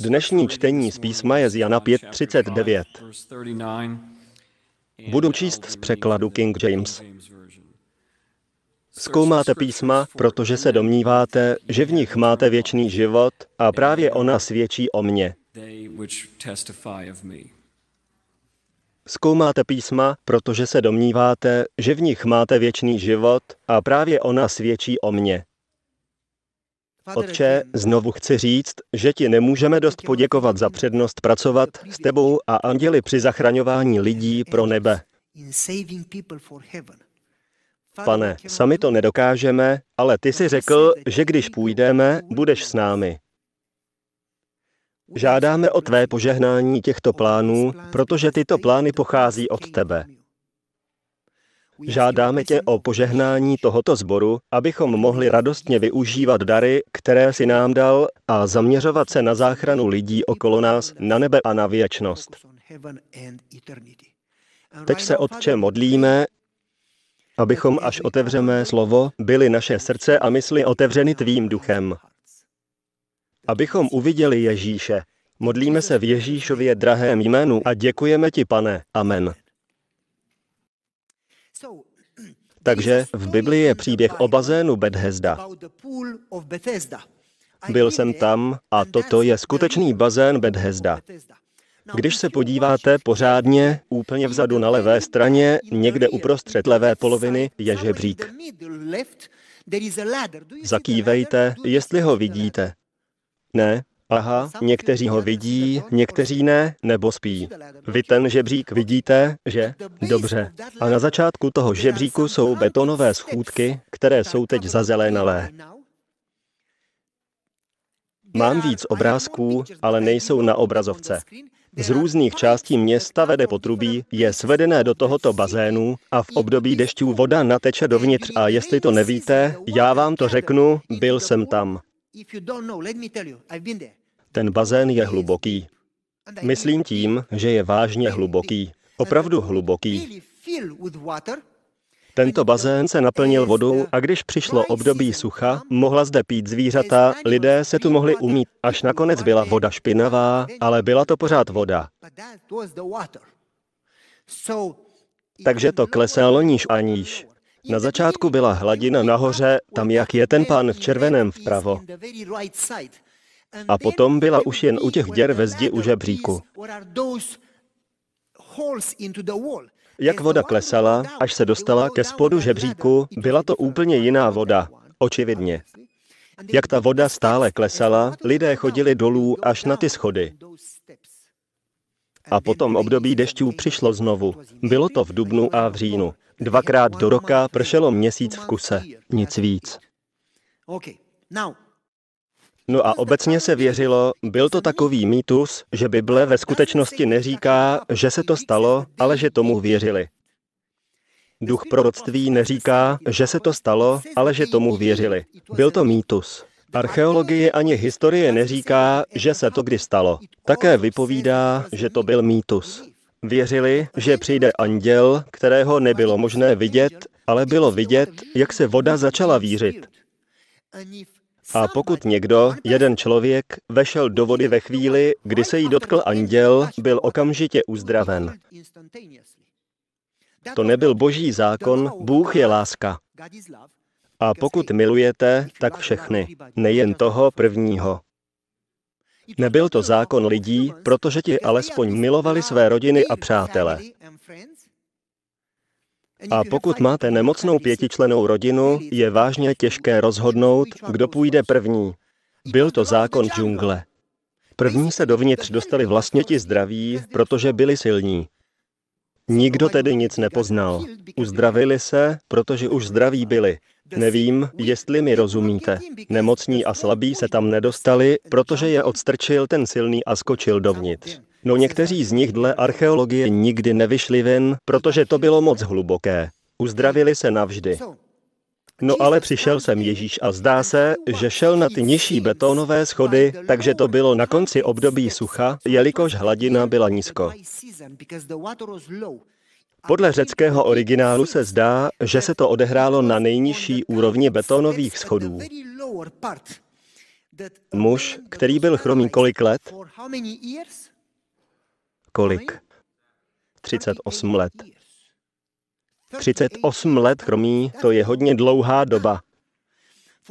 Dnešní čtení z písma je z Jana 5.39. Budu číst z překladu King James. Zkoumáte písma, protože se domníváte, že v nich máte věčný život a právě ona svědčí o mně. Zkoumáte písma, protože se domníváte, že v nich máte věčný život a právě ona svědčí o mně. Otče, znovu chci říct, že ti nemůžeme dost poděkovat za přednost pracovat s tebou a anděli při zachraňování lidí pro nebe. Pane, sami to nedokážeme, ale ty jsi řekl, že když půjdeme, budeš s námi. Žádáme o tvé požehnání těchto plánů, protože tyto plány pochází od tebe. Žádáme tě o požehnání tohoto sboru, abychom mohli radostně využívat dary, které si nám dal a zaměřovat se na záchranu lidí okolo nás, na nebe a na věčnost. Teď se, Otče, modlíme, abychom, až otevřeme slovo, byly naše srdce a mysli otevřeny tvým duchem. Abychom uviděli Ježíše. Modlíme se v Ježíšově drahém jménu a děkujeme ti, pane. Amen. Takže v Biblii je příběh o bazénu Bethesda. Byl jsem tam a toto je skutečný bazén Bethesda. Když se podíváte pořádně, úplně vzadu na levé straně, někde uprostřed levé poloviny, je žebřík. Zakývejte, jestli ho vidíte. Ne? Aha, někteří ho vidí, někteří ne, nebo spí. Vy ten žebřík vidíte, že? Dobře. A na začátku toho žebříku jsou betonové schůdky, které jsou teď zazelenalé. Mám víc obrázků, ale nejsou na obrazovce. Z různých částí města vede potrubí, je svedené do tohoto bazénu a v období dešťů voda nateče dovnitř a jestli to nevíte, já vám to řeknu, byl jsem tam. Ten bazén je hluboký. Myslím tím, že je vážně hluboký. Opravdu hluboký. Tento bazén se naplnil vodou a když přišlo období sucha, mohla zde pít zvířata, lidé se tu mohli umít. Až nakonec byla voda špinavá, ale byla to pořád voda. Takže to klesalo níž a níž. Na začátku byla hladina nahoře, tam jak je ten pán v červeném vpravo. A potom byla už jen u těch děr ve zdi u žebříku. Jak voda klesala, až se dostala ke spodu žebříku, byla to úplně jiná voda, očividně. Jak ta voda stále klesala, lidé chodili dolů až na ty schody. A potom období dešťů přišlo znovu. Bylo to v dubnu a v říjnu. Dvakrát do roka pršelo měsíc v kuse. Nic víc. No a obecně se věřilo, byl to takový mýtus, že Bible ve skutečnosti neříká, že se to stalo, ale že tomu věřili. Duch proroctví neříká, že se to stalo, ale že tomu věřili. Byl to mýtus. Archeologie ani historie neříká, že se to kdy stalo. Také vypovídá, že to byl mýtus. Věřili, že přijde anděl, kterého nebylo možné vidět, ale bylo vidět, jak se voda začala vířit. A pokud někdo, jeden člověk, vešel do vody ve chvíli, kdy se jí dotkl anděl, byl okamžitě uzdraven. To nebyl boží zákon, Bůh je láska. A pokud milujete, tak všechny, nejen toho prvního. Nebyl to zákon lidí, protože ti alespoň milovali své rodiny a přátele. A pokud máte nemocnou pětičlenou rodinu, je vážně těžké rozhodnout, kdo půjde první. Byl to zákon džungle. První se dovnitř dostali vlastně ti zdraví, protože byli silní. Nikdo tedy nic nepoznal. Uzdravili se, protože už zdraví byli. Nevím, jestli mi rozumíte. Nemocní a slabí se tam nedostali, protože je odstrčil ten silný a skočil dovnitř. No někteří z nich dle archeologie nikdy nevyšli ven, protože to bylo moc hluboké. Uzdravili se navždy. No ale přišel sem Ježíš a zdá se, že šel na ty nižší betonové schody, takže to bylo na konci období sucha, jelikož hladina byla nízko. Podle řeckého originálu se zdá, že se to odehrálo na nejnižší úrovni betonových schodů. Muž, který byl chromý kolik let? Kolik? 38 let. 38 let chromý, to je hodně dlouhá doba.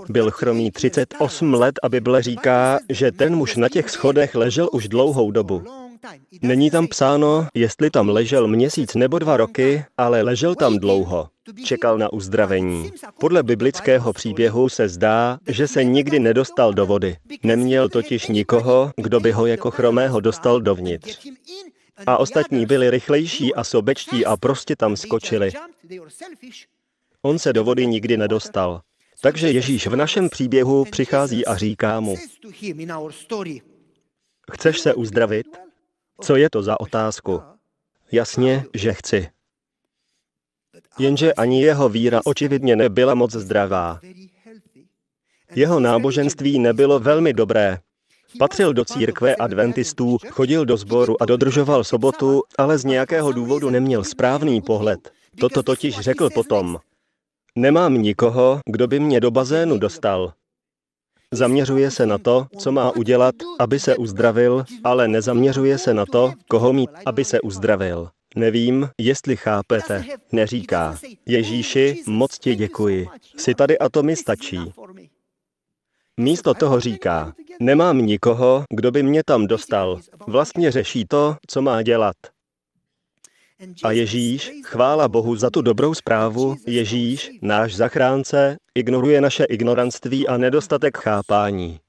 Byl chromý 38 let a Bible říká, že ten muž na těch schodech ležel už dlouhou dobu. Není tam psáno, jestli tam ležel měsíc nebo dva roky, ale ležel tam dlouho. Čekal na uzdravení. Podle biblického příběhu se zdá, že se nikdy nedostal do vody. Neměl totiž nikoho, kdo by ho jako chromého dostal dovnitř. A ostatní byli rychlejší a sobečtí a prostě tam skočili. On se do vody nikdy nedostal. Takže Ježíš v našem příběhu přichází a říká mu, chceš se uzdravit? Co je to za otázku? Jasně, že chci. Jenže ani jeho víra očividně nebyla moc zdravá. Jeho náboženství nebylo velmi dobré. Patřil do církve adventistů, chodil do sboru a dodržoval sobotu, ale z nějakého důvodu neměl správný pohled. Toto totiž řekl potom. Nemám nikoho, kdo by mě do bazénu dostal. Zaměřuje se na to, co má udělat, aby se uzdravil, ale nezaměřuje se na to, koho mít, aby se uzdravil. Nevím, jestli chápete. Neříká, Ježíši, moc ti děkuji. Jsi tady a to mi stačí. Místo toho říká, nemám nikoho, kdo by mě tam dostal. Vlastně řeší to, co má dělat. A Ježíš, chvála Bohu za tu dobrou zprávu, Ježíš, náš zachránce, ignoruje naše ignoranství a nedostatek chápání.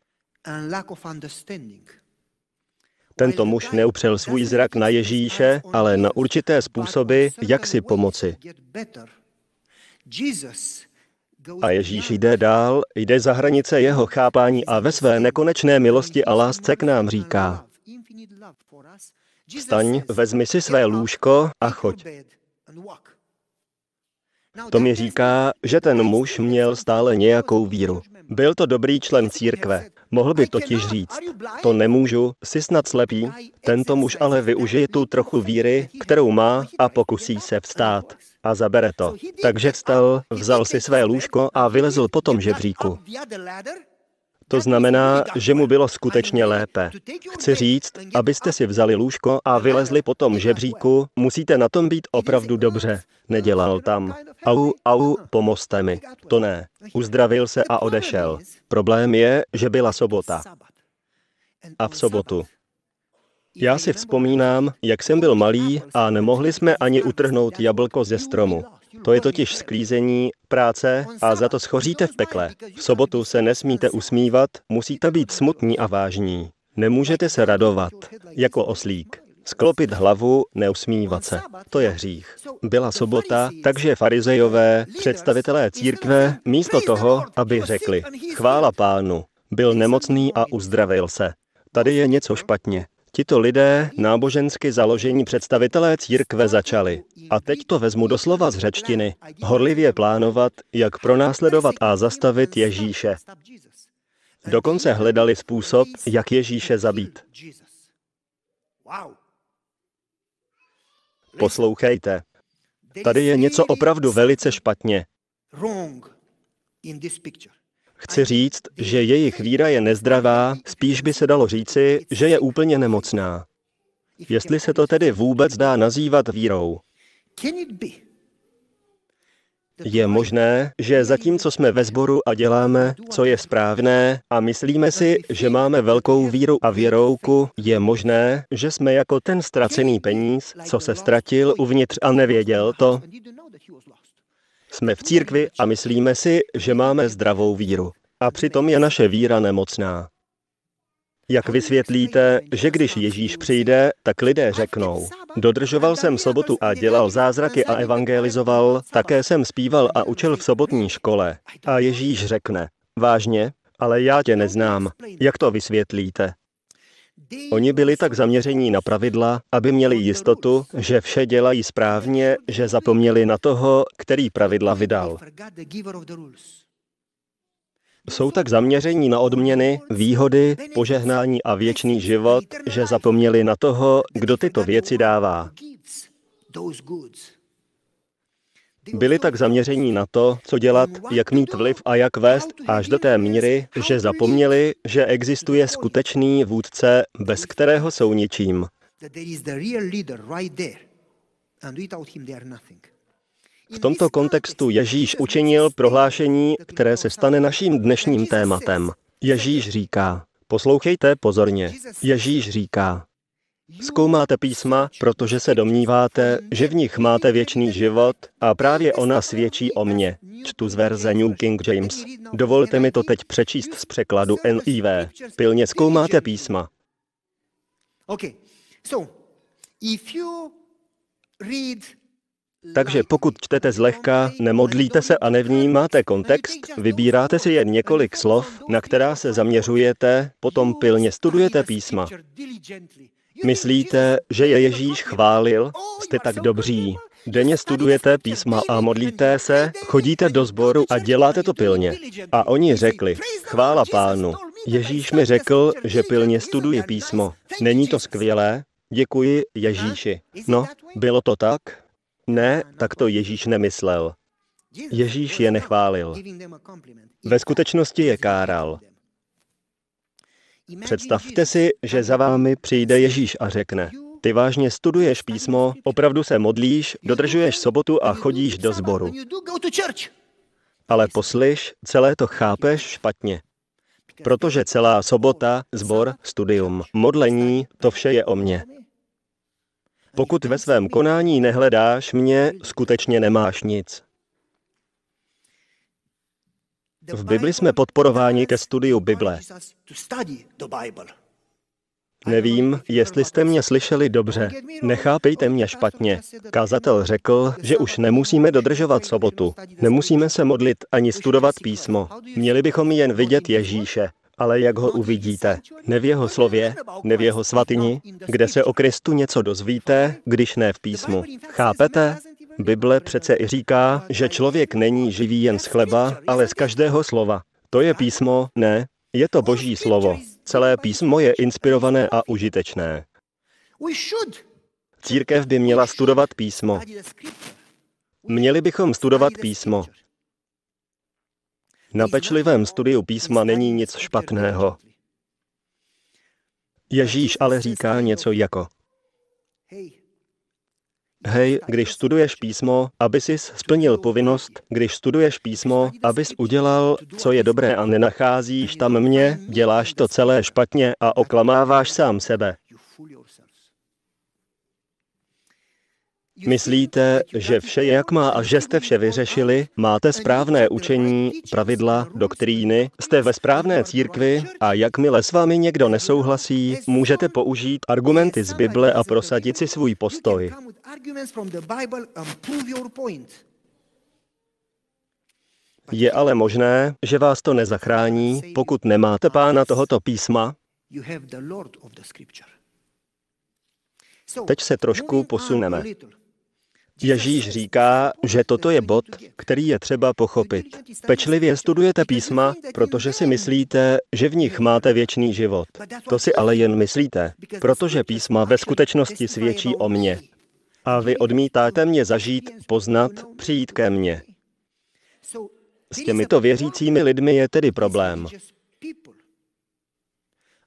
Tento muž neupřel svůj zrak na Ježíše, ale na určité způsoby, jak si pomoci. A Ježíš jde dál, jde za hranice jeho chápání a ve své nekonečné milosti a lásce k nám říká, Vstaň, vezmi si své lůžko a choď. To mi říká, že ten muž měl stále nějakou víru. Byl to dobrý člen církve. Mohl by totiž říct, to nemůžu, jsi snad slepý, tento muž ale využije tu trochu víry, kterou má a pokusí se vstát. A zabere to. Takže vstal, vzal si své lůžko a vylezl po tom žebříku. To znamená, že mu bylo skutečně lépe. Chci říct, abyste si vzali lůžko a vylezli po tom žebříku, musíte na tom být opravdu dobře. Nedělal tam. Au, au, pomozte mi. To ne. Uzdravil se a odešel. Problém je, že byla sobota. A v sobotu. Já si vzpomínám, jak jsem byl malý a nemohli jsme ani utrhnout jablko ze stromu. To je totiž sklízení, práce a za to schoříte v pekle. V sobotu se nesmíte usmívat, musíte být smutní a vážní. Nemůžete se radovat, jako oslík. Sklopit hlavu, neusmívat se. To je hřích. Byla sobota, takže farizejové, představitelé církve, místo toho, aby řekli, chvála pánu, byl nemocný a uzdravil se. Tady je něco špatně. Tito lidé, nábožensky založení představitelé církve, začali. A teď to vezmu doslova z řečtiny. Horlivě plánovat, jak pronásledovat a zastavit Ježíše. Dokonce hledali způsob, jak Ježíše zabít. Poslouchejte. Tady je něco opravdu velice špatně. Chci říct, že jejich víra je nezdravá, spíš by se dalo říci, že je úplně nemocná. Jestli se to tedy vůbec dá nazývat vírou. Je možné, že zatímco jsme ve sboru a děláme, co je správné, a myslíme si, že máme velkou víru a věrouku, je možné, že jsme jako ten ztracený peníz, co se ztratil uvnitř a nevěděl to, jsme v církvi a myslíme si, že máme zdravou víru. A přitom je naše víra nemocná. Jak vysvětlíte, že když Ježíš přijde, tak lidé řeknou, dodržoval jsem sobotu a dělal zázraky a evangelizoval, také jsem zpíval a učil v sobotní škole. A Ježíš řekne, vážně, ale já tě neznám. Jak to vysvětlíte? Oni byli tak zaměření na pravidla, aby měli jistotu, že vše dělají správně, že zapomněli na toho, který pravidla vydal. Jsou tak zaměření na odměny, výhody, požehnání a věčný život, že zapomněli na toho, kdo tyto věci dává. Byli tak zaměření na to, co dělat, jak mít vliv a jak vést, až do té míry, že zapomněli, že existuje skutečný vůdce, bez kterého jsou ničím. V tomto kontextu Ježíš učinil prohlášení, které se stane naším dnešním tématem. Ježíš říká, poslouchejte pozorně, Ježíš říká, Zkoumáte písma, protože se domníváte, že v nich máte věčný život a právě ona svědčí o mně. Čtu z verze New King James. Dovolte mi to teď přečíst z překladu NIV. Pilně zkoumáte písma. Takže pokud čtete zlehka, nemodlíte se a nevnímáte kontext, vybíráte si jen několik slov, na která se zaměřujete, potom pilně studujete písma. Myslíte, že je Ježíš chválil? Jste tak dobří. Denně studujete písma a modlíte se, chodíte do sboru a děláte to pilně. A oni řekli, chvála pánu. Ježíš mi řekl, že pilně studuje písmo. Není to skvělé? Děkuji Ježíši. No, bylo to tak? Ne, tak to Ježíš nemyslel. Ježíš je nechválil. Ve skutečnosti je káral. Představte si, že za vámi přijde Ježíš a řekne, ty vážně studuješ písmo, opravdu se modlíš, dodržuješ sobotu a chodíš do sboru. Ale poslyš, celé to chápeš špatně. Protože celá sobota, zbor, studium, modlení, to vše je o mně. Pokud ve svém konání nehledáš mě, skutečně nemáš nic. V Bibli jsme podporováni ke studiu Bible. Nevím, jestli jste mě slyšeli dobře. Nechápejte mě špatně. Kazatel řekl, že už nemusíme dodržovat sobotu. Nemusíme se modlit ani studovat písmo. Měli bychom jen vidět Ježíše. Ale jak ho uvidíte? Ne v jeho slově, ne v jeho svatyni, kde se o Kristu něco dozvíte, když ne v písmu. Chápete? Bible přece i říká, že člověk není živý jen z chleba, ale z každého slova. To je písmo? Ne, je to boží slovo. Celé písmo je inspirované a užitečné. Církev by měla studovat písmo. Měli bychom studovat písmo. Na pečlivém studiu písma není nic špatného. Ježíš ale říká něco jako Hej, když studuješ písmo, aby jsi splnil povinnost, když studuješ písmo, abys udělal, co je dobré a nenacházíš tam mě, děláš to celé špatně a oklamáváš sám sebe. Myslíte, že vše je jak má a že jste vše vyřešili? Máte správné učení, pravidla, doktríny? Jste ve správné církvi a jakmile s vámi někdo nesouhlasí, můžete použít argumenty z Bible a prosadit si svůj postoj. Je ale možné, že vás to nezachrání, pokud nemáte pána tohoto písma. Teď se trošku posuneme. Ježíš říká, že toto je bod, který je třeba pochopit. Pečlivě studujete písma, protože si myslíte, že v nich máte věčný život. To si ale jen myslíte, protože písma ve skutečnosti svědčí o mně. A vy odmítáte mě zažít, poznat, přijít ke mně. S těmito věřícími lidmi je tedy problém.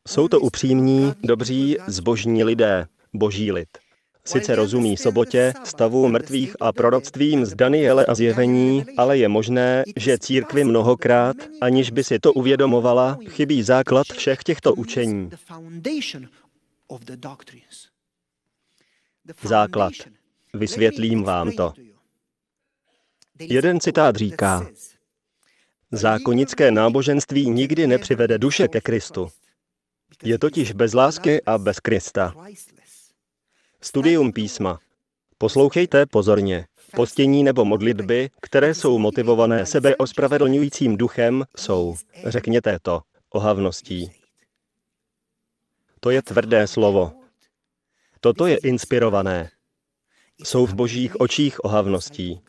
Jsou to upřímní, dobří, zbožní lidé, boží lid. Sice rozumí sobotě, stavu mrtvých a proroctvím z Daniele a zjevení, ale je možné, že církvi mnohokrát, aniž by si to uvědomovala, chybí základ všech těchto učení. Základ. Vysvětlím vám to. Jeden citát říká, Zákonické náboženství nikdy nepřivede duše ke Kristu. Je totiž bez lásky a bez Krista. Studium písma. Poslouchejte pozorně. Postění nebo modlitby, které jsou motivované sebeospravedlňujícím duchem, jsou, řekněte to, ohavností. To je tvrdé slovo. Toto je inspirované. Jsou v božích očích ohavností.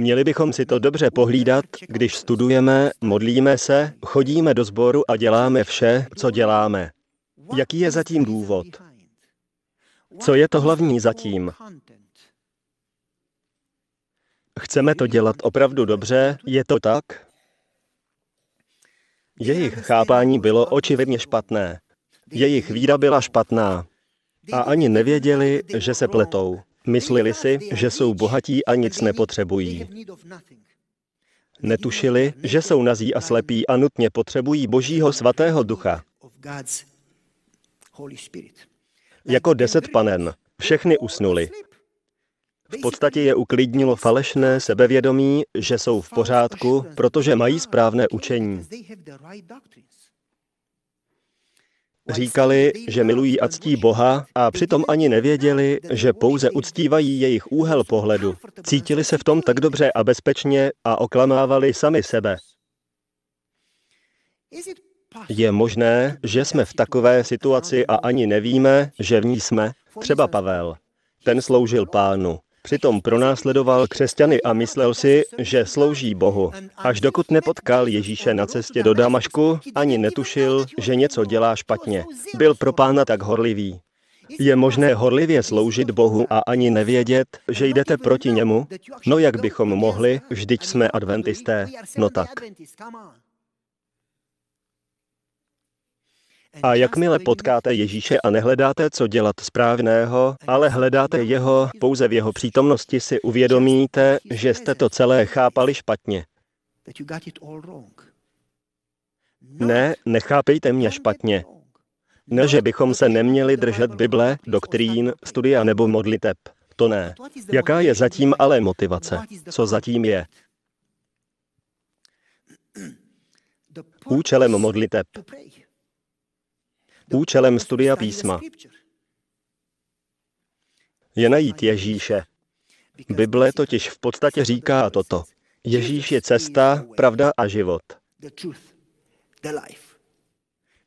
Měli bychom si to dobře pohlídat, když studujeme, modlíme se, chodíme do sboru a děláme vše, co děláme. Jaký je zatím důvod? Co je to hlavní zatím? Chceme to dělat opravdu dobře, je to tak? Jejich chápání bylo očividně špatné. Jejich víra byla špatná. A ani nevěděli, že se pletou. Myslili si, že jsou bohatí a nic nepotřebují. Netušili, že jsou nazí a slepí a nutně potřebují Božího svatého ducha. Jako deset panen. Všechny usnuli. V podstatě je uklidnilo falešné sebevědomí, že jsou v pořádku, protože mají správné učení. Říkali, že milují a ctí Boha a přitom ani nevěděli, že pouze uctívají jejich úhel pohledu. Cítili se v tom tak dobře a bezpečně a oklamávali sami sebe. Je možné, že jsme v takové situaci a ani nevíme, že v ní jsme, třeba Pavel. Ten sloužil pánu. Přitom pronásledoval křesťany a myslel si, že slouží Bohu. Až dokud nepotkal Ježíše na cestě do Damašku, ani netušil, že něco dělá špatně. Byl pro pána tak horlivý. Je možné horlivě sloužit Bohu a ani nevědět, že jdete proti němu? No jak bychom mohli, vždyť jsme adventisté. No tak. A jakmile potkáte Ježíše a nehledáte, co dělat správného, ale hledáte jeho, pouze v jeho přítomnosti si uvědomíte, že jste to celé chápali špatně. Ne, nechápejte mě špatně. Ne, že bychom se neměli držet Bible, doktrín, studia nebo modliteb. To ne. Jaká je zatím ale motivace? Co zatím je? Účelem modliteb účelem studia písma je najít Ježíše. Bible totiž v podstatě říká toto. Ježíš je cesta, pravda a život.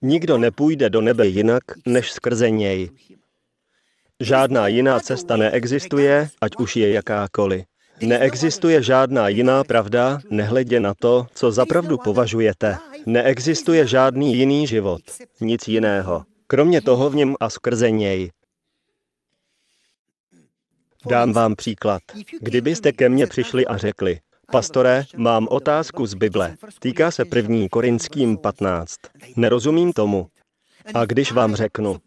Nikdo nepůjde do nebe jinak, než skrze něj. Žádná jiná cesta neexistuje, ať už je jakákoliv. Neexistuje žádná jiná pravda, nehledě na to, co za pravdu považujete. Neexistuje žádný jiný život, nic jiného. Kromě toho v něm a skrze něj. Dám vám příklad. Kdybyste ke mně přišli a řekli, pastore, mám otázku z Bible, týká se první Korinským 15. Nerozumím tomu. A když vám řeknu,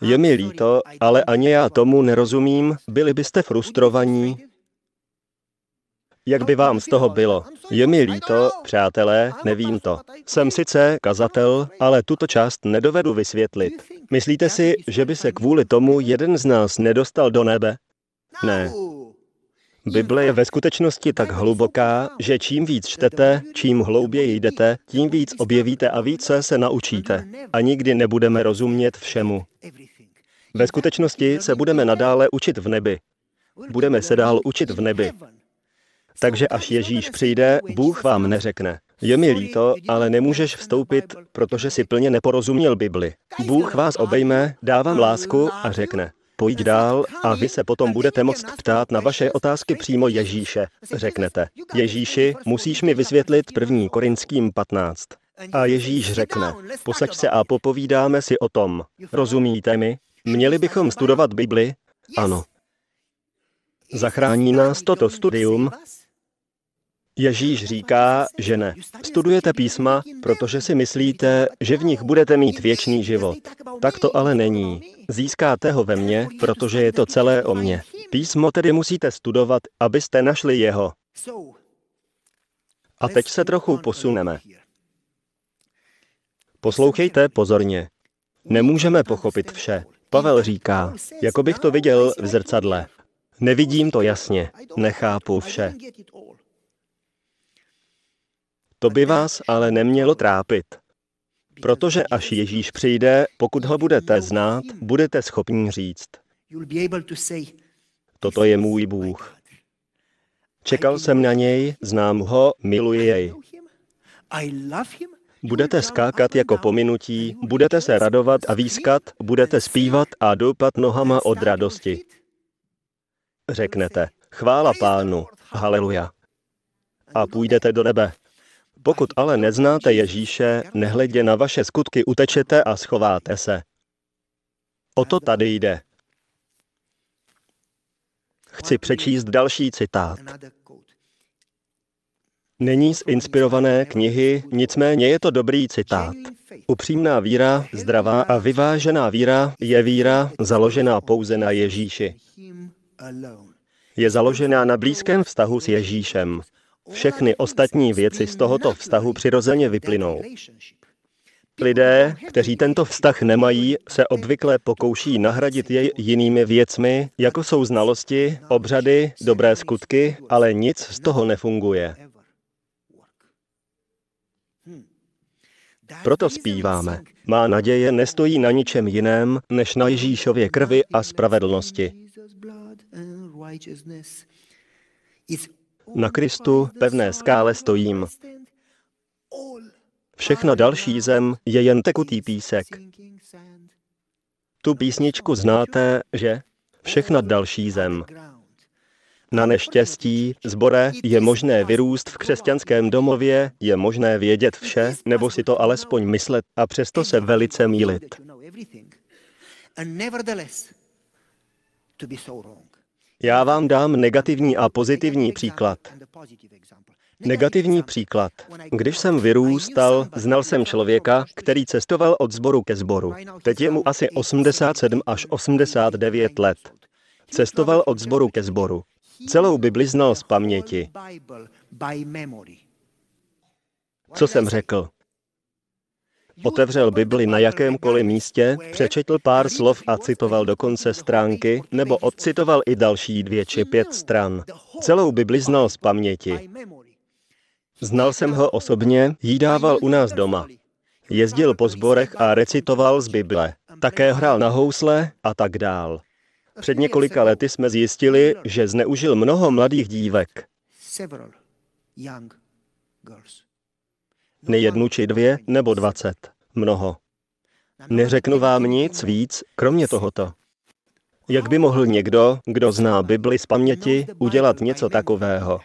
je mi líto, ale ani já tomu nerozumím, byli byste frustrovaní. Jak by vám z toho bylo? Je mi líto, přátelé, nevím to. Jsem sice kazatel, ale tuto část nedovedu vysvětlit. Myslíte si, že by se kvůli tomu jeden z nás nedostal do nebe? Ne. Bible je ve skutečnosti tak hluboká, že čím víc čtete, čím hlouběji jdete, tím víc objevíte a více se naučíte. A nikdy nebudeme rozumět všemu. Ve skutečnosti se budeme nadále učit v nebi. Budeme se dál učit v nebi. Takže až Ježíš přijde, Bůh vám neřekne. Je mi líto, ale nemůžeš vstoupit, protože si plně neporozuměl Bibli. Bůh vás obejme, dá vám lásku a řekne, pojď dál a vy se potom budete moct ptát na vaše otázky přímo Ježíše. Řeknete, Ježíši, musíš mi vysvětlit první Korinským 15. A Ježíš řekne, posaď se a popovídáme si o tom. Rozumíte mi? Měli bychom studovat Bibli? Ano. Zachrání nás toto studium? Ježíš říká, že ne. Studujete písma, protože si myslíte, že v nich budete mít věčný život. Tak to ale není. Získáte ho ve mně, protože je to celé o mně. Písmo tedy musíte studovat, abyste našli jeho. A teď se trochu posuneme. Poslouchejte pozorně. Nemůžeme pochopit vše. Pavel říká, jako bych to viděl v zrcadle. Nevidím to jasně, nechápu vše. To by vás ale nemělo trápit. Protože až Ježíš přijde, pokud ho budete znát, budete schopni říct. Toto je můj Bůh. Čekal jsem na něj, znám ho, miluji jej. Budete skákat jako pominutí, budete se radovat a výskat, budete zpívat a doupat nohama od radosti. Řeknete, chvála pánu, haleluja. A půjdete do nebe. Pokud ale neznáte Ježíše, nehledě na vaše skutky utečete a schováte se. O to tady jde. Chci přečíst další citát. Není z inspirované knihy, nicméně je to dobrý citát. Upřímná víra, zdravá a vyvážená víra je víra založená pouze na Ježíši. Je založená na blízkém vztahu s Ježíšem. Všechny ostatní věci z tohoto vztahu přirozeně vyplynou. Lidé, kteří tento vztah nemají, se obvykle pokouší nahradit jej jinými věcmi, jako jsou znalosti, obřady, dobré skutky, ale nic z toho nefunguje. Proto zpíváme. Má naděje nestojí na ničem jiném, než na Ježíšově krvi a spravedlnosti. Na Kristu, pevné skále stojím. Všechno další zem je jen tekutý písek. Tu písničku znáte, že? Všechna další zem. Na neštěstí, zbore, je možné vyrůst v křesťanském domově, je možné vědět vše, nebo si to alespoň myslet a přesto se velice mílit. Já vám dám negativní a pozitivní příklad. Negativní příklad. Když jsem vyrůstal, znal jsem člověka, který cestoval od zboru ke zboru. Teď je mu asi 87 až 89 let. Cestoval od zboru ke zboru. Celou Bibli znal z paměti. Co jsem řekl? Otevřel Bibli na jakémkoliv místě, přečetl pár slov a citoval do konce stránky, nebo odcitoval i další dvě či pět stran. Celou Bibli znal z paměti. Znal jsem ho osobně, jídával u nás doma. Jezdil po zborech a recitoval z Bible. Také hrál na housle a tak dál. Před několika lety jsme zjistili, že zneužil mnoho mladých dívek. Nejednu či dvě nebo dvacet. Mnoho. Neřeknu vám nic víc, kromě tohoto. Jak by mohl někdo, kdo zná Bibli z paměti, udělat něco takového?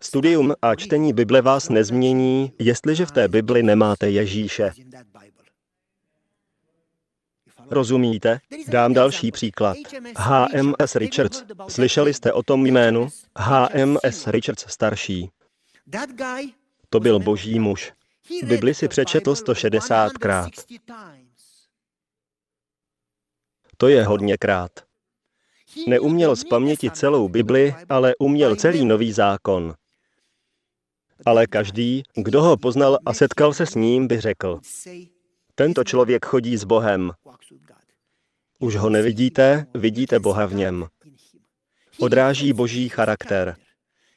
Studium a čtení Bible vás nezmění, jestliže v té Bibli nemáte Ježíše. Rozumíte? Dám další příklad. HMS Richards. Slyšeli jste o tom jménu? HMS Richards starší. To byl boží muž. Bibli si přečetl 160krát. To je hodněkrát. Neuměl z paměti celou Bibli, ale uměl celý nový zákon. Ale každý, kdo ho poznal a setkal se s ním, by řekl, tento člověk chodí s Bohem. Už ho nevidíte, vidíte Boha v něm. Odráží boží charakter.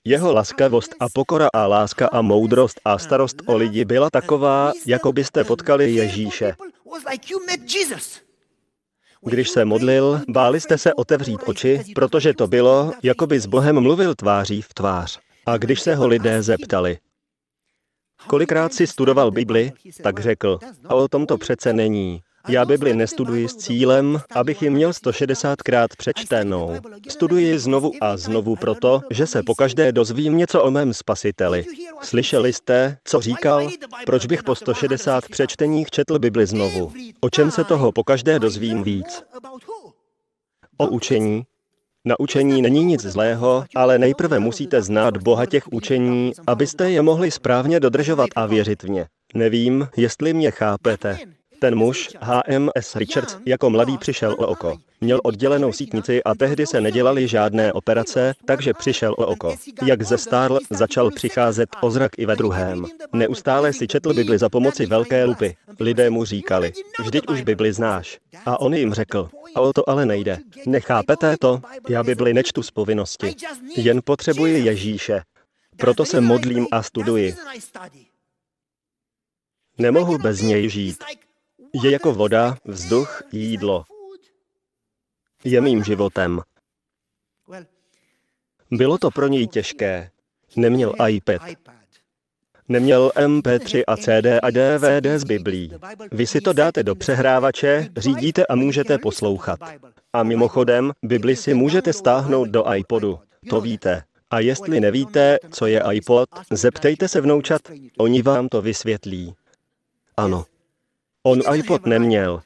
Jeho laskavost a pokora a láska a moudrost a starost o lidi byla taková, jako byste potkali Ježíše. Když se modlil, báli jste se otevřít oči, protože to bylo, jako by s Bohem mluvil tváří v tvář. A když se ho lidé zeptali, kolikrát si studoval Bibli, tak řekl, a o tom to přece není. Já Bibli nestuduji s cílem, abych ji měl 160krát přečtenou. Studuji znovu a znovu proto, že se pokaždé dozvím něco o mém spasiteli. Slyšeli jste, co říkal? Proč bych po 160 přečteních četl Bibli znovu? O čem se toho pokaždé dozvím víc? O učení, na učení není nic zlého, ale nejprve musíte znát Boha těch učení, abyste je mohli správně dodržovat a věřit v ně. Nevím, jestli mě chápete. Ten muž, HMS Richards, jako mladý přišel o oko. Měl oddělenou sítnici a tehdy se nedělaly žádné operace, takže přišel o oko. Jak zestárl, začal přicházet o zrak i ve druhém. Neustále si četl Bibli za pomoci velké lupy. Lidé mu říkali, vždyť už Bibli znáš. A on jim řekl, a o to ale nejde. Nechápete to? Já Bibli nečtu z povinnosti. Jen potřebuji Ježíše. Proto se modlím a studuji. Nemohu bez něj žít. Je jako voda, vzduch, jídlo. Je mým životem. Bylo to pro něj těžké. Neměl iPad. Neměl MP3 a CD a DVD z Biblí. Vy si to dáte do přehrávače, řídíte a můžete poslouchat. A mimochodem, Bibli si můžete stáhnout do iPodu. To víte. A jestli nevíte, co je iPod, zeptejte se vnoučat, oni vám to vysvětlí. Ano, on iPod neměl,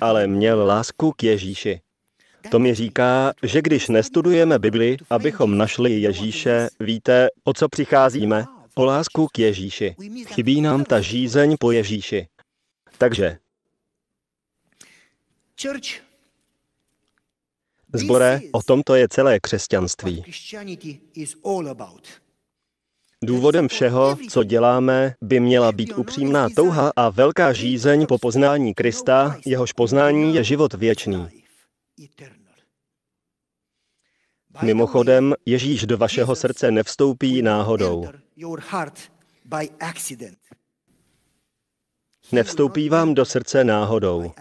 ale měl lásku k Ježíši. To mi říká, že když nestudujeme Bibli, abychom našli Ježíše, víte, o co přicházíme? O lásku k Ježíši. Chybí nám ta žízeň po Ježíši. Takže. Zbore, o tomto je celé křesťanství. Důvodem všeho, co děláme, by měla být upřímná touha a velká žízeň po poznání Krista, jehož poznání je život věčný. Mimochodem, Ježíš do vašeho srdce nevstoupí náhodou. Nevstoupí vám do srdce náhodou.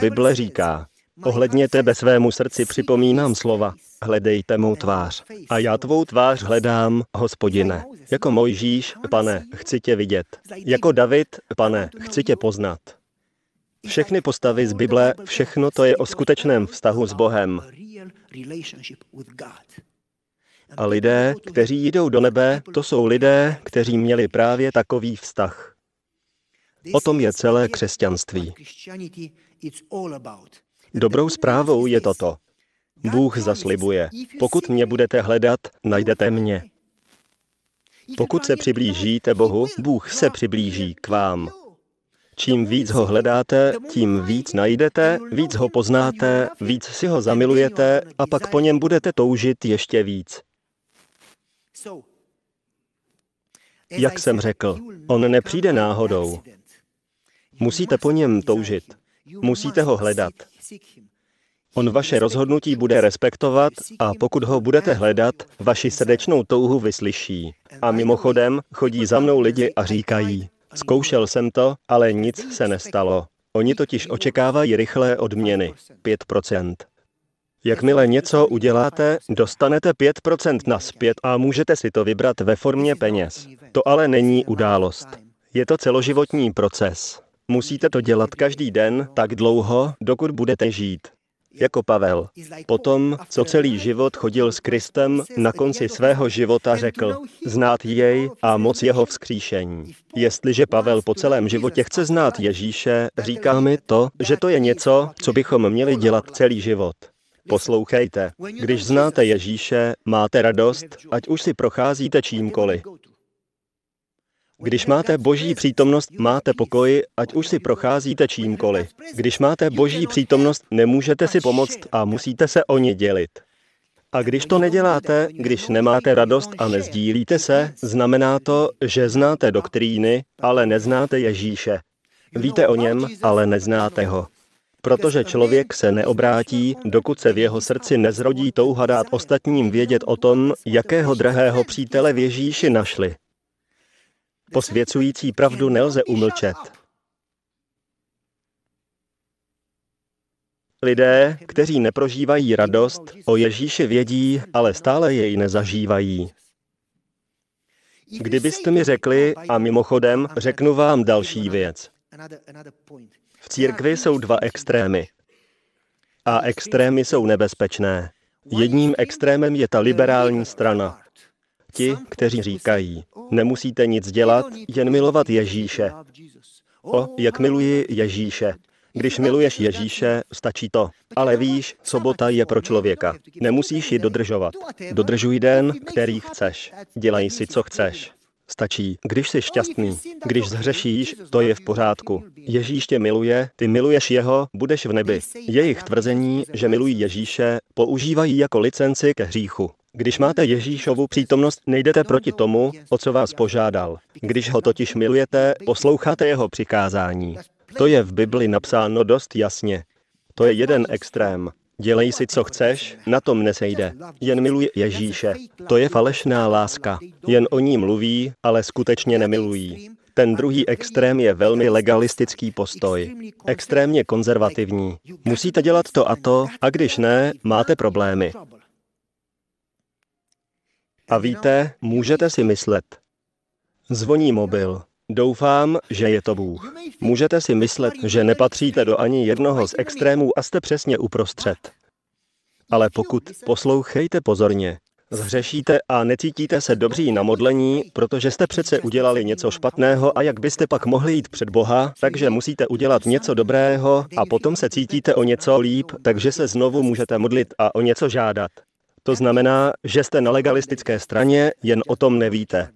Bible říká, ohledně tebe svému srdci připomínám slova, hledejte mou tvář. A já tvou tvář hledám, hospodine. Jako Mojžíš, pane, chci tě vidět. Jako David, pane, chci tě poznat. Všechny postavy z Bible, všechno to je o skutečném vztahu s Bohem. A lidé, kteří jdou do nebe, to jsou lidé, kteří měli právě takový vztah. O tom je celé křesťanství. Dobrou zprávou je toto. Bůh zaslibuje, pokud mě budete hledat, najdete mě. Pokud se přiblížíte Bohu, Bůh se přiblíží k vám. Čím víc ho hledáte, tím víc najdete, víc ho poznáte, víc si ho zamilujete a pak po něm budete toužit ještě víc. Jak jsem řekl, on nepřijde náhodou. Musíte po něm toužit. Musíte ho hledat. On vaše rozhodnutí bude respektovat a pokud ho budete hledat, vaši srdečnou touhu vyslyší. A mimochodem chodí za mnou lidi a říkají, Zkoušel jsem to, ale nic se nestalo. Oni totiž očekávají rychlé odměny. 5%. Jakmile něco uděláte, dostanete 5% naspět a můžete si to vybrat ve formě peněz. To ale není událost. Je to celoživotní proces. Musíte to dělat každý den tak dlouho, dokud budete žít jako Pavel. Potom, co celý život chodil s Kristem, na konci svého života řekl, znát jej a moc jeho vzkříšení. Jestliže Pavel po celém životě chce znát Ježíše, říká mi to, že to je něco, co bychom měli dělat celý život. Poslouchejte, když znáte Ježíše, máte radost, ať už si procházíte čímkoliv. Když máte boží přítomnost, máte pokoj, ať už si procházíte čímkoliv. Když máte boží přítomnost, nemůžete si pomoct a musíte se o ně dělit. A když to neděláte, když nemáte radost a nezdílíte se, znamená to, že znáte doktríny, ale neznáte Ježíše. Víte o něm, ale neznáte ho. Protože člověk se neobrátí, dokud se v jeho srdci nezrodí touha dát ostatním vědět o tom, jakého drahého přítele v Ježíši našli. Posvěcující pravdu nelze umlčet. Lidé, kteří neprožívají radost, o Ježíši vědí, ale stále jej nezažívají. Kdybyste mi řekli, a mimochodem řeknu vám další věc. V církvi jsou dva extrémy. A extrémy jsou nebezpečné. Jedním extrémem je ta liberální strana. Ti, kteří říkají, nemusíte nic dělat, jen milovat Ježíše. O, jak miluji Ježíše. Když miluješ Ježíše, stačí to. Ale víš, sobota je pro člověka. Nemusíš ji dodržovat. Dodržuj den, který chceš. Dělej si, co chceš. Stačí, když jsi šťastný. Když zhřešíš, to je v pořádku. Ježíš tě miluje, ty miluješ jeho, budeš v nebi. Jejich tvrzení, že milují Ježíše, používají jako licenci ke hříchu. Když máte Ježíšovu přítomnost, nejdete proti tomu, o co vás požádal. Když ho totiž milujete, posloucháte jeho přikázání. To je v Bibli napsáno dost jasně. To je jeden extrém. Dělej si, co chceš, na tom nesejde. Jen miluj Ježíše. To je falešná láska. Jen o ní mluví, ale skutečně nemilují. Ten druhý extrém je velmi legalistický postoj. Extrémně konzervativní. Musíte dělat to a to, a když ne, máte problémy. A víte, můžete si myslet. Zvoní mobil. Doufám, že je to Bůh. Můžete si myslet, že nepatříte do ani jednoho z extrémů a jste přesně uprostřed. Ale pokud poslouchejte pozorně, Zhřešíte a necítíte se dobří na modlení, protože jste přece udělali něco špatného a jak byste pak mohli jít před Boha, takže musíte udělat něco dobrého a potom se cítíte o něco líp, takže se znovu můžete modlit a o něco žádat. To znamená, že jste na legalistické straně, jen o tom nevíte.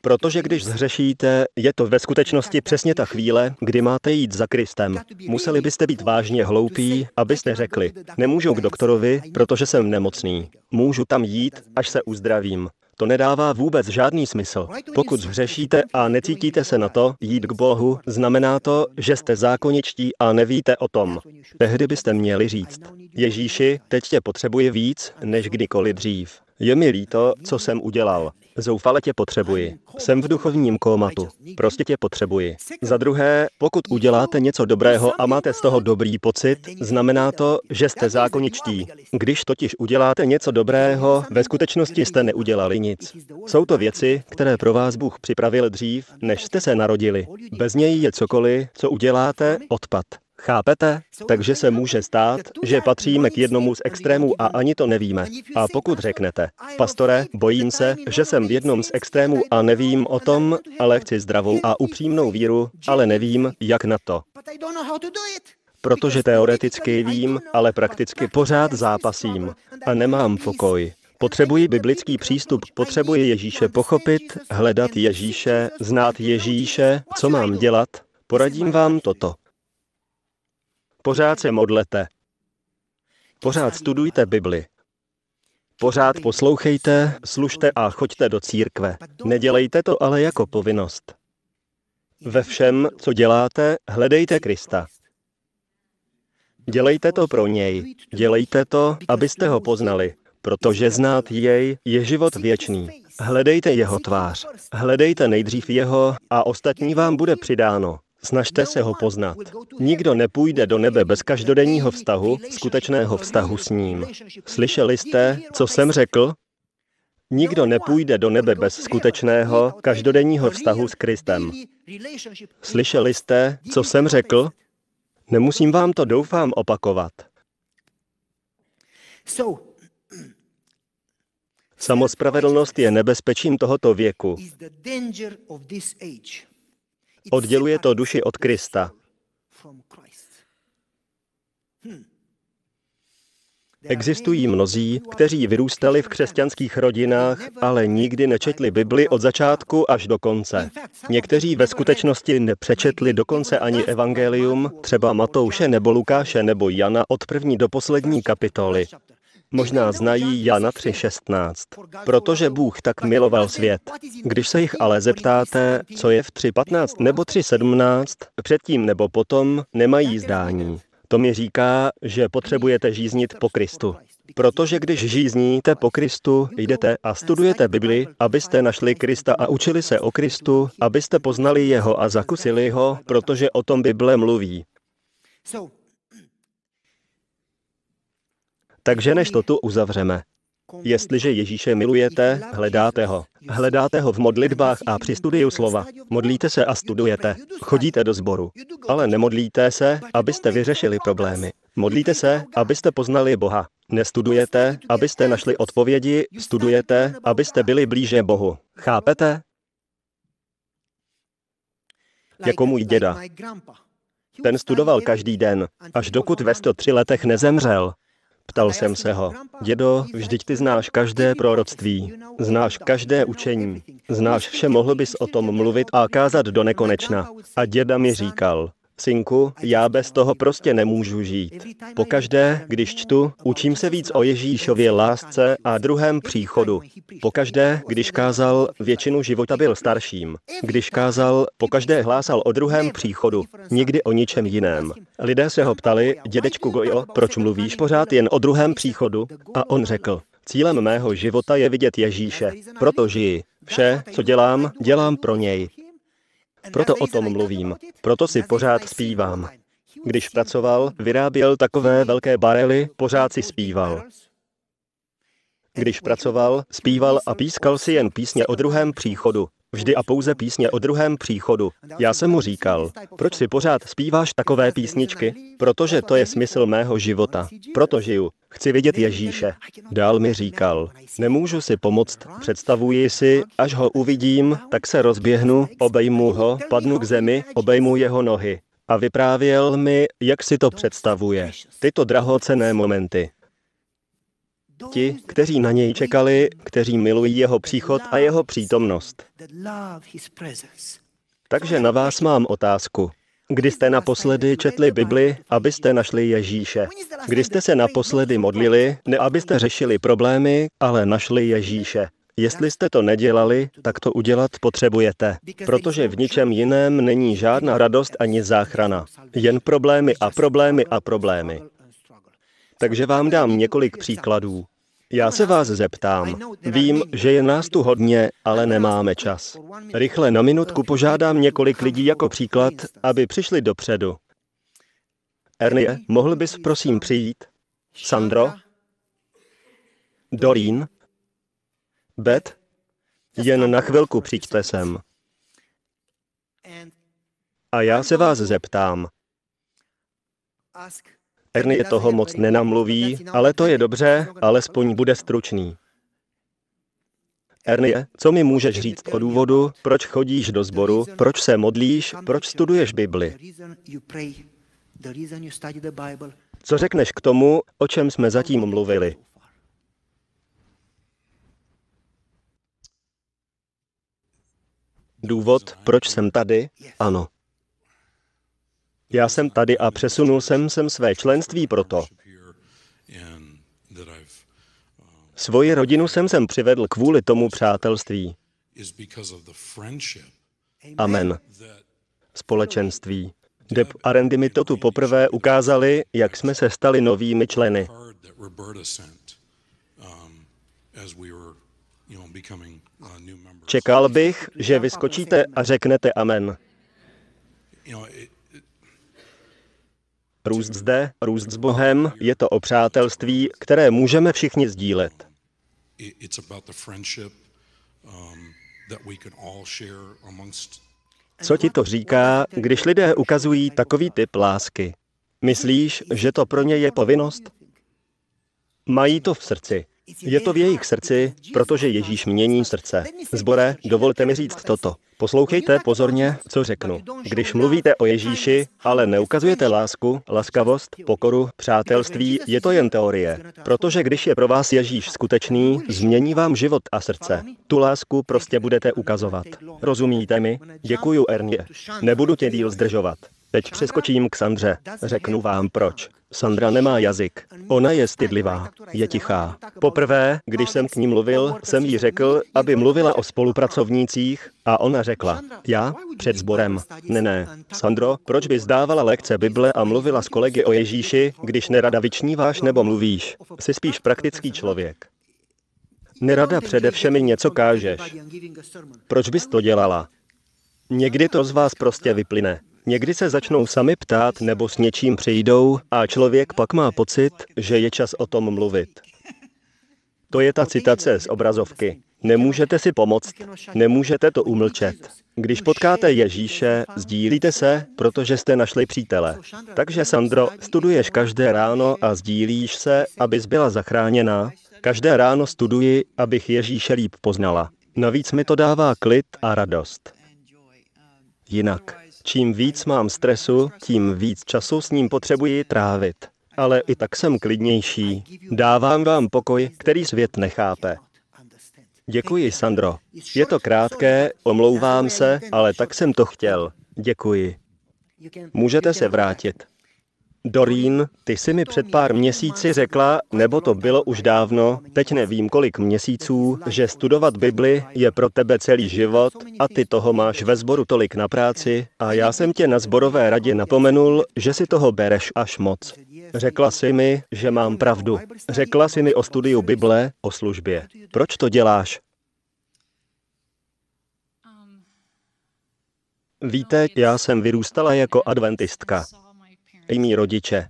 Protože když zhřešíte, je to ve skutečnosti přesně ta chvíle, kdy máte jít za Kristem. Museli byste být vážně hloupí, abyste řekli, nemůžu k doktorovi, protože jsem nemocný. Můžu tam jít, až se uzdravím. To nedává vůbec žádný smysl. Pokud zhřešíte a necítíte se na to, jít k Bohu, znamená to, že jste zákoničtí a nevíte o tom. Tehdy byste měli říct, Ježíši, teď tě potřebuji víc, než kdykoliv dřív. Je mi líto, co jsem udělal. Zoufale tě potřebuji. Jsem v duchovním kómatu. Prostě tě potřebuji. Za druhé, pokud uděláte něco dobrého a máte z toho dobrý pocit, znamená to, že jste zákoničtí. Když totiž uděláte něco dobrého, ve skutečnosti jste neudělali nic. Jsou to věci, které pro vás Bůh připravil dřív, než jste se narodili. Bez něj je cokoliv, co uděláte, odpad. Chápete? Takže se může stát, že patříme k jednomu z extrémů a ani to nevíme. A pokud řeknete, pastore, bojím se, že jsem v jednom z extrémů a nevím o tom, ale chci zdravou a upřímnou víru, ale nevím, jak na to. Protože teoreticky vím, ale prakticky pořád zápasím a nemám pokoj. Potřebuji biblický přístup, potřebuji Ježíše pochopit, hledat Ježíše, znát Ježíše, co mám dělat. Poradím vám toto. Pořád se modlete. Pořád studujte Bibli. Pořád poslouchejte, služte a choďte do církve. Nedělejte to ale jako povinnost. Ve všem, co děláte, hledejte Krista. Dělejte to pro něj. Dělejte to, abyste ho poznali, protože znát jej je život věčný. Hledejte jeho tvář. Hledejte nejdřív jeho a ostatní vám bude přidáno. Snažte se ho poznat. Nikdo nepůjde do nebe bez každodenního vztahu, skutečného vztahu s ním. Slyšeli jste, co jsem řekl? Nikdo nepůjde do nebe bez skutečného, každodenního vztahu s Kristem. Slyšeli jste, co jsem řekl? Nemusím vám to doufám opakovat. Samospravedlnost je nebezpečím tohoto věku. Odděluje to duši od Krista. Existují mnozí, kteří vyrůstali v křesťanských rodinách, ale nikdy nečetli Bibli od začátku až do konce. Někteří ve skutečnosti nepřečetli dokonce ani evangelium, třeba Matouše nebo Lukáše nebo Jana od první do poslední kapitoly. Možná znají Jana 3.16. Protože Bůh tak miloval svět. Když se jich ale zeptáte, co je v 3.15 nebo 3.17, předtím nebo potom, nemají zdání. To mi říká, že potřebujete žíznit po Kristu. Protože když žízníte po Kristu, jdete a studujete Bibli, abyste našli Krista a učili se o Kristu, abyste poznali jeho a zakusili ho, protože o tom Bible mluví. Takže než to tu uzavřeme. Jestliže Ježíše milujete, hledáte ho. Hledáte ho v modlitbách a při studiu slova. Modlíte se a studujete. Chodíte do sboru. Ale nemodlíte se, abyste vyřešili problémy. Modlíte se, abyste poznali Boha. Nestudujete, abyste našli odpovědi, studujete, abyste byli blíže Bohu. Chápete? Jako můj děda. Ten studoval každý den, až dokud ve 103 letech nezemřel. Ptal jsem se ho, dědo, vždyť ty znáš každé proroctví, znáš každé učení, znáš vše, mohl bys o tom mluvit a kázat do nekonečna. A děda mi říkal, Synku, já bez toho prostě nemůžu žít. Pokaždé, když čtu, učím se víc o Ježíšově lásce a druhém příchodu. Pokaždé, když kázal, většinu života byl starším. Když kázal, pokaždé hlásal o druhém příchodu, nikdy o ničem jiném. Lidé se ho ptali, dědečku Gojo, proč mluvíš pořád jen o druhém příchodu? A on řekl, Cílem mého života je vidět Ježíše, proto žiji. Vše, co dělám, dělám pro něj. Proto o tom mluvím, proto si pořád zpívám. Když pracoval, vyráběl takové velké barely, pořád si zpíval. Když pracoval, zpíval a pískal si jen písně o druhém příchodu. Vždy a pouze písně o druhém příchodu. Já jsem mu říkal, proč si pořád zpíváš takové písničky? Protože to je smysl mého života. Proto žiju. Chci vidět Ježíše. Dál mi říkal, nemůžu si pomoct, představuji si, až ho uvidím, tak se rozběhnu, obejmu ho, padnu k zemi, obejmu jeho nohy. A vyprávěl mi, jak si to představuje. Tyto drahocené momenty. Ti, kteří na něj čekali, kteří milují jeho příchod a jeho přítomnost. Takže na vás mám otázku. Kdy jste naposledy četli Bibli, abyste našli Ježíše? Kdy jste se naposledy modlili, ne abyste řešili problémy, ale našli Ježíše? Jestli jste to nedělali, tak to udělat potřebujete, protože v ničem jiném není žádná radost ani záchrana. Jen problémy a problémy a problémy. Takže vám dám několik příkladů. Já se vás zeptám. Vím, že je nás tu hodně, ale nemáme čas. Rychle na minutku požádám několik lidí jako příklad, aby přišli dopředu. Ernie, mohl bys prosím přijít? Sandro? Dorín? Bet? Jen na chvilku přijďte sem. A já se vás zeptám. Ernie toho moc nenamluví, ale to je dobře, alespoň bude stručný. Ernie, co mi můžeš říct o důvodu, proč chodíš do sboru, proč se modlíš, proč studuješ Bibli? Co řekneš k tomu, o čem jsme zatím mluvili? Důvod, proč jsem tady? Ano. Já jsem tady a přesunul jsem sem své členství proto. Svoji rodinu jsem sem přivedl kvůli tomu přátelství. Amen. Společenství. Deb a Randy mi to tu poprvé ukázali, jak jsme se stali novými členy. Čekal bych, že vyskočíte a řeknete amen. Růst zde, růst s Bohem, je to o přátelství, které můžeme všichni sdílet. Um, Co ti to říká, když lidé ukazují takový typ lásky? Myslíš, že to pro ně je povinnost? Mají to v srdci. Je to v jejich srdci, protože Ježíš mění srdce. Zbore, dovolte mi říct toto. Poslouchejte pozorně, co řeknu. Když mluvíte o Ježíši, ale neukazujete lásku, laskavost, pokoru, přátelství, je to jen teorie. Protože když je pro vás Ježíš skutečný, změní vám život a srdce. Tu lásku prostě budete ukazovat. Rozumíte mi? Děkuju, Ernie. Nebudu tě díl zdržovat. Teď přeskočím k Sandře. Řeknu vám proč. Sandra nemá jazyk. Ona je stydlivá, je tichá. Poprvé, když jsem k ní mluvil, jsem jí řekl, aby mluvila o spolupracovnících a ona řekla, já? Před sborem. Ne, ne. Sandro, proč bys dávala lekce Bible a mluvila s kolegy o Ježíši, když nerada vyčníváš nebo mluvíš? Jsi spíš praktický člověk. Nerada především něco kážeš. Proč bys to dělala? Někdy to z vás prostě vyplyne. Někdy se začnou sami ptát nebo s něčím přijdou a člověk pak má pocit, že je čas o tom mluvit. To je ta citace z obrazovky. Nemůžete si pomoct, nemůžete to umlčet. Když potkáte Ježíše, sdílíte se, protože jste našli přítele. Takže, Sandro, studuješ každé ráno a sdílíš se, abys byla zachráněná. Každé ráno studuji, abych Ježíše líp poznala. Navíc mi to dává klid a radost. Jinak. Čím víc mám stresu, tím víc času s ním potřebuji trávit. Ale i tak jsem klidnější. Dávám vám pokoj, který svět nechápe. Děkuji, Sandro. Je to krátké, omlouvám se, ale tak jsem to chtěl. Děkuji. Můžete se vrátit. Dorín, ty jsi mi před pár měsíci řekla, nebo to bylo už dávno, teď nevím kolik měsíců, že studovat Bibli je pro tebe celý život a ty toho máš ve sboru tolik na práci a já jsem tě na zborové radě napomenul, že si toho bereš až moc. Řekla si mi, že mám pravdu. Řekla si mi o studiu Bible, o službě. Proč to děláš? Víte, já jsem vyrůstala jako adventistka i mý rodiče.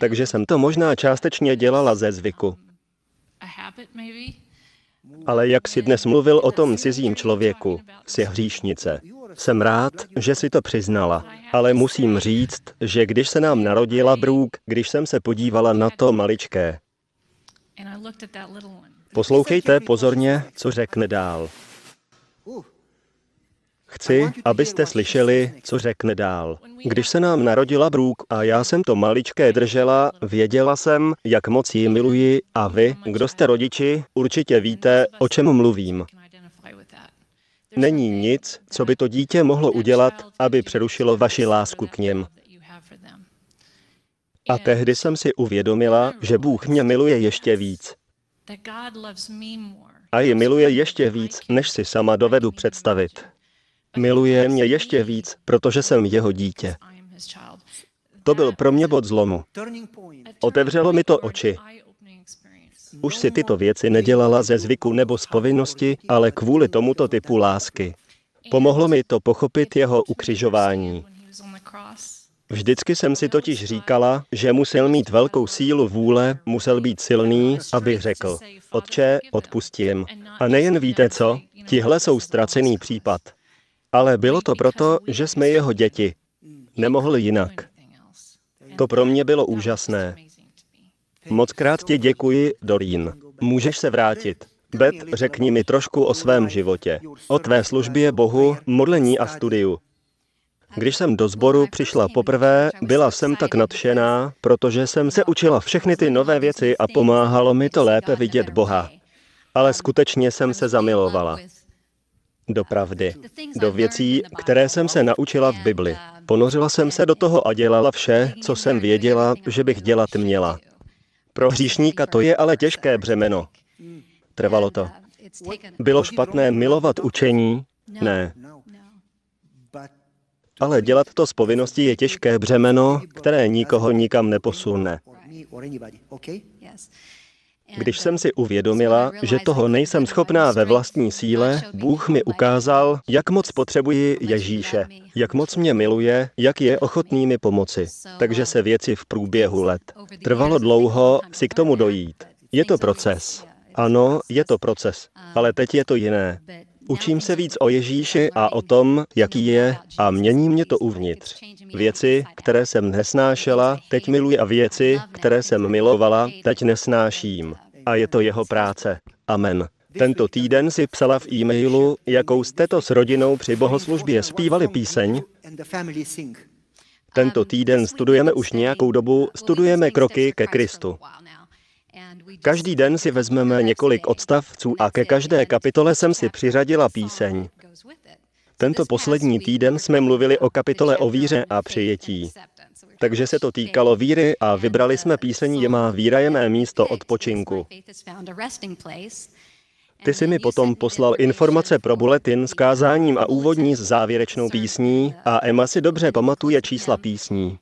Takže jsem to možná částečně dělala ze zvyku. Ale jak si dnes mluvil o tom cizím člověku, si hříšnice. Jsem rád, že si to přiznala, ale musím říct, že když se nám narodila Brůk, když jsem se podívala na to maličké, poslouchejte pozorně, co řekne dál. Chci, abyste slyšeli, co řekne dál. Když se nám narodila Brůk a já jsem to maličké držela, věděla jsem, jak moc ji miluji a vy, kdo jste rodiči, určitě víte, o čem mluvím. Není nic, co by to dítě mohlo udělat, aby přerušilo vaši lásku k něm. A tehdy jsem si uvědomila, že Bůh mě miluje ještě víc. A ji miluje ještě víc, než si sama dovedu představit. Miluje mě ještě víc, protože jsem jeho dítě. To byl pro mě bod zlomu. Otevřelo mi to oči. Už si tyto věci nedělala ze zvyku nebo z povinnosti, ale kvůli tomuto typu lásky. Pomohlo mi to pochopit jeho ukřižování. Vždycky jsem si totiž říkala, že musel mít velkou sílu vůle, musel být silný, aby řekl, Otče, odpustím. A nejen víte co, tihle jsou ztracený případ. Ale bylo to proto, že jsme jeho děti. Nemohl jinak. To pro mě bylo úžasné. Moc krát ti děkuji, Dorín. Můžeš se vrátit. Bet, řekni mi trošku o svém životě. O tvé službě Bohu, modlení a studiu. Když jsem do sboru přišla poprvé, byla jsem tak nadšená, protože jsem se učila všechny ty nové věci a pomáhalo mi to lépe vidět Boha. Ale skutečně jsem se zamilovala do pravdy, do věcí, které jsem se naučila v Bibli. Ponořila jsem se do toho a dělala vše, co jsem věděla, že bych dělat měla. Pro hříšníka to je ale těžké břemeno. Trvalo to. Bylo špatné milovat učení? Ne. Ale dělat to z povinnosti je těžké břemeno, které nikoho nikam neposune. Když jsem si uvědomila, že toho nejsem schopná ve vlastní síle, Bůh mi ukázal, jak moc potřebuji Ježíše, jak moc mě miluje, jak je ochotný mi pomoci. Takže se věci v průběhu let. Trvalo dlouho si k tomu dojít. Je to proces. Ano, je to proces, ale teď je to jiné. Učím se víc o Ježíši a o tom, jaký je a mění mě to uvnitř. Věci, které jsem nesnášela, teď miluji a věci, které jsem milovala, teď nesnáším. A je to jeho práce. Amen. Tento týden si psala v e-mailu, jakou jste to s rodinou při bohoslužbě zpívali píseň. Tento týden studujeme už nějakou dobu, studujeme kroky ke Kristu. Každý den si vezmeme několik odstavců a ke každé kapitole jsem si přiřadila píseň. Tento poslední týden jsme mluvili o kapitole o víře a přijetí. Takže se to týkalo víry a vybrali jsme píseň Je má víra je mé místo odpočinku. Ty si mi potom poslal informace pro buletin s kázáním a úvodní s závěrečnou písní a Emma si dobře pamatuje čísla písní.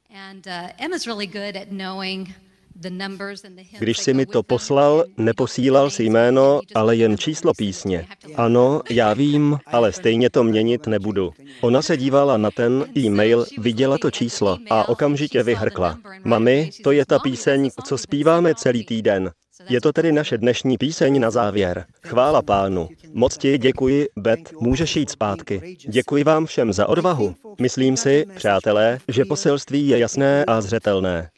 Když si mi to poslal, neposílal si jméno, ale jen číslo písně. Ano, já vím, ale stejně to měnit nebudu. Ona se dívala na ten e-mail, viděla to číslo a okamžitě vyhrkla. Mami, to je ta píseň, co zpíváme celý týden. Je to tedy naše dnešní píseň na závěr. Chvála pánu. Moc ti děkuji, Bet, můžeš jít zpátky. Děkuji vám všem za odvahu. Myslím si, přátelé, že poselství je jasné a zřetelné.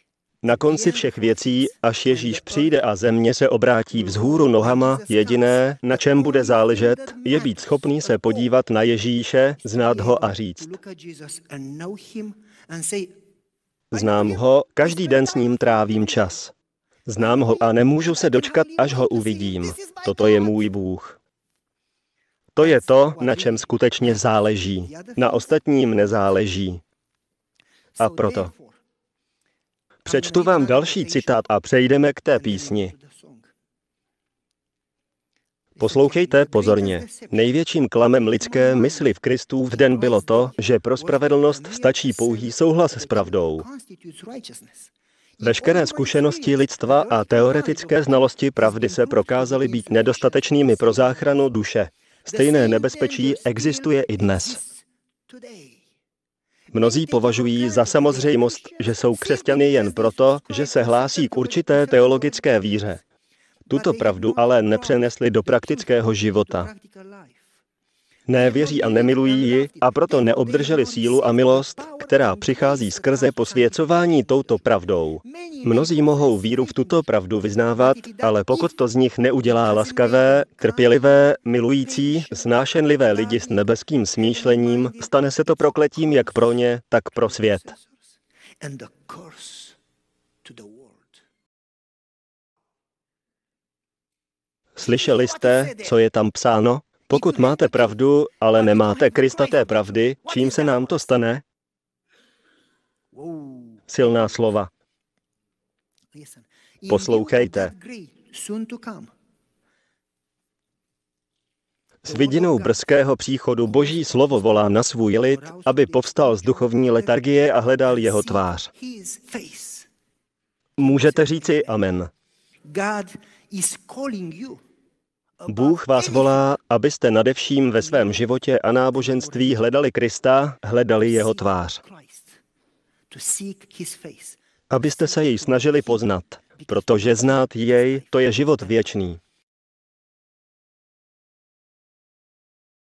Na konci všech věcí, až Ježíš přijde a země se obrátí vzhůru nohama, jediné, na čem bude záležet, je být schopný se podívat na Ježíše, znát ho a říct. Znám ho, každý den s ním trávím čas. Znám ho a nemůžu se dočkat, až ho uvidím. Toto je můj Bůh. To je to, na čem skutečně záleží. Na ostatním nezáleží. A proto Přečtu vám další citát a přejdeme k té písni. Poslouchejte pozorně. Největším klamem lidské mysli v Kristu v den bylo to, že pro spravedlnost stačí pouhý souhlas s pravdou. Veškeré zkušenosti lidstva a teoretické znalosti pravdy se prokázaly být nedostatečnými pro záchranu duše. Stejné nebezpečí existuje i dnes. Mnozí považují za samozřejmost, že jsou křesťany jen proto, že se hlásí k určité teologické víře. Tuto pravdu ale nepřenesli do praktického života. Nevěří a nemilují ji a proto neobdrželi sílu a milost, která přichází skrze posvěcování touto pravdou. Mnozí mohou víru v tuto pravdu vyznávat, ale pokud to z nich neudělá laskavé, trpělivé, milující, snášenlivé lidi s nebeským smýšlením, stane se to prokletím jak pro ně, tak pro svět. Slyšeli jste, co je tam psáno? Pokud máte pravdu, ale nemáte Krista té pravdy, čím se nám to stane? Silná slova. Poslouchejte. S vidinou brzkého příchodu Boží slovo volá na svůj lid, aby povstal z duchovní letargie a hledal jeho tvář. Můžete říci amen. Bůh vás volá, abyste nadevším ve svém životě a náboženství hledali Krista, hledali jeho tvář. Abyste se jej snažili poznat, protože znát jej, to je život věčný.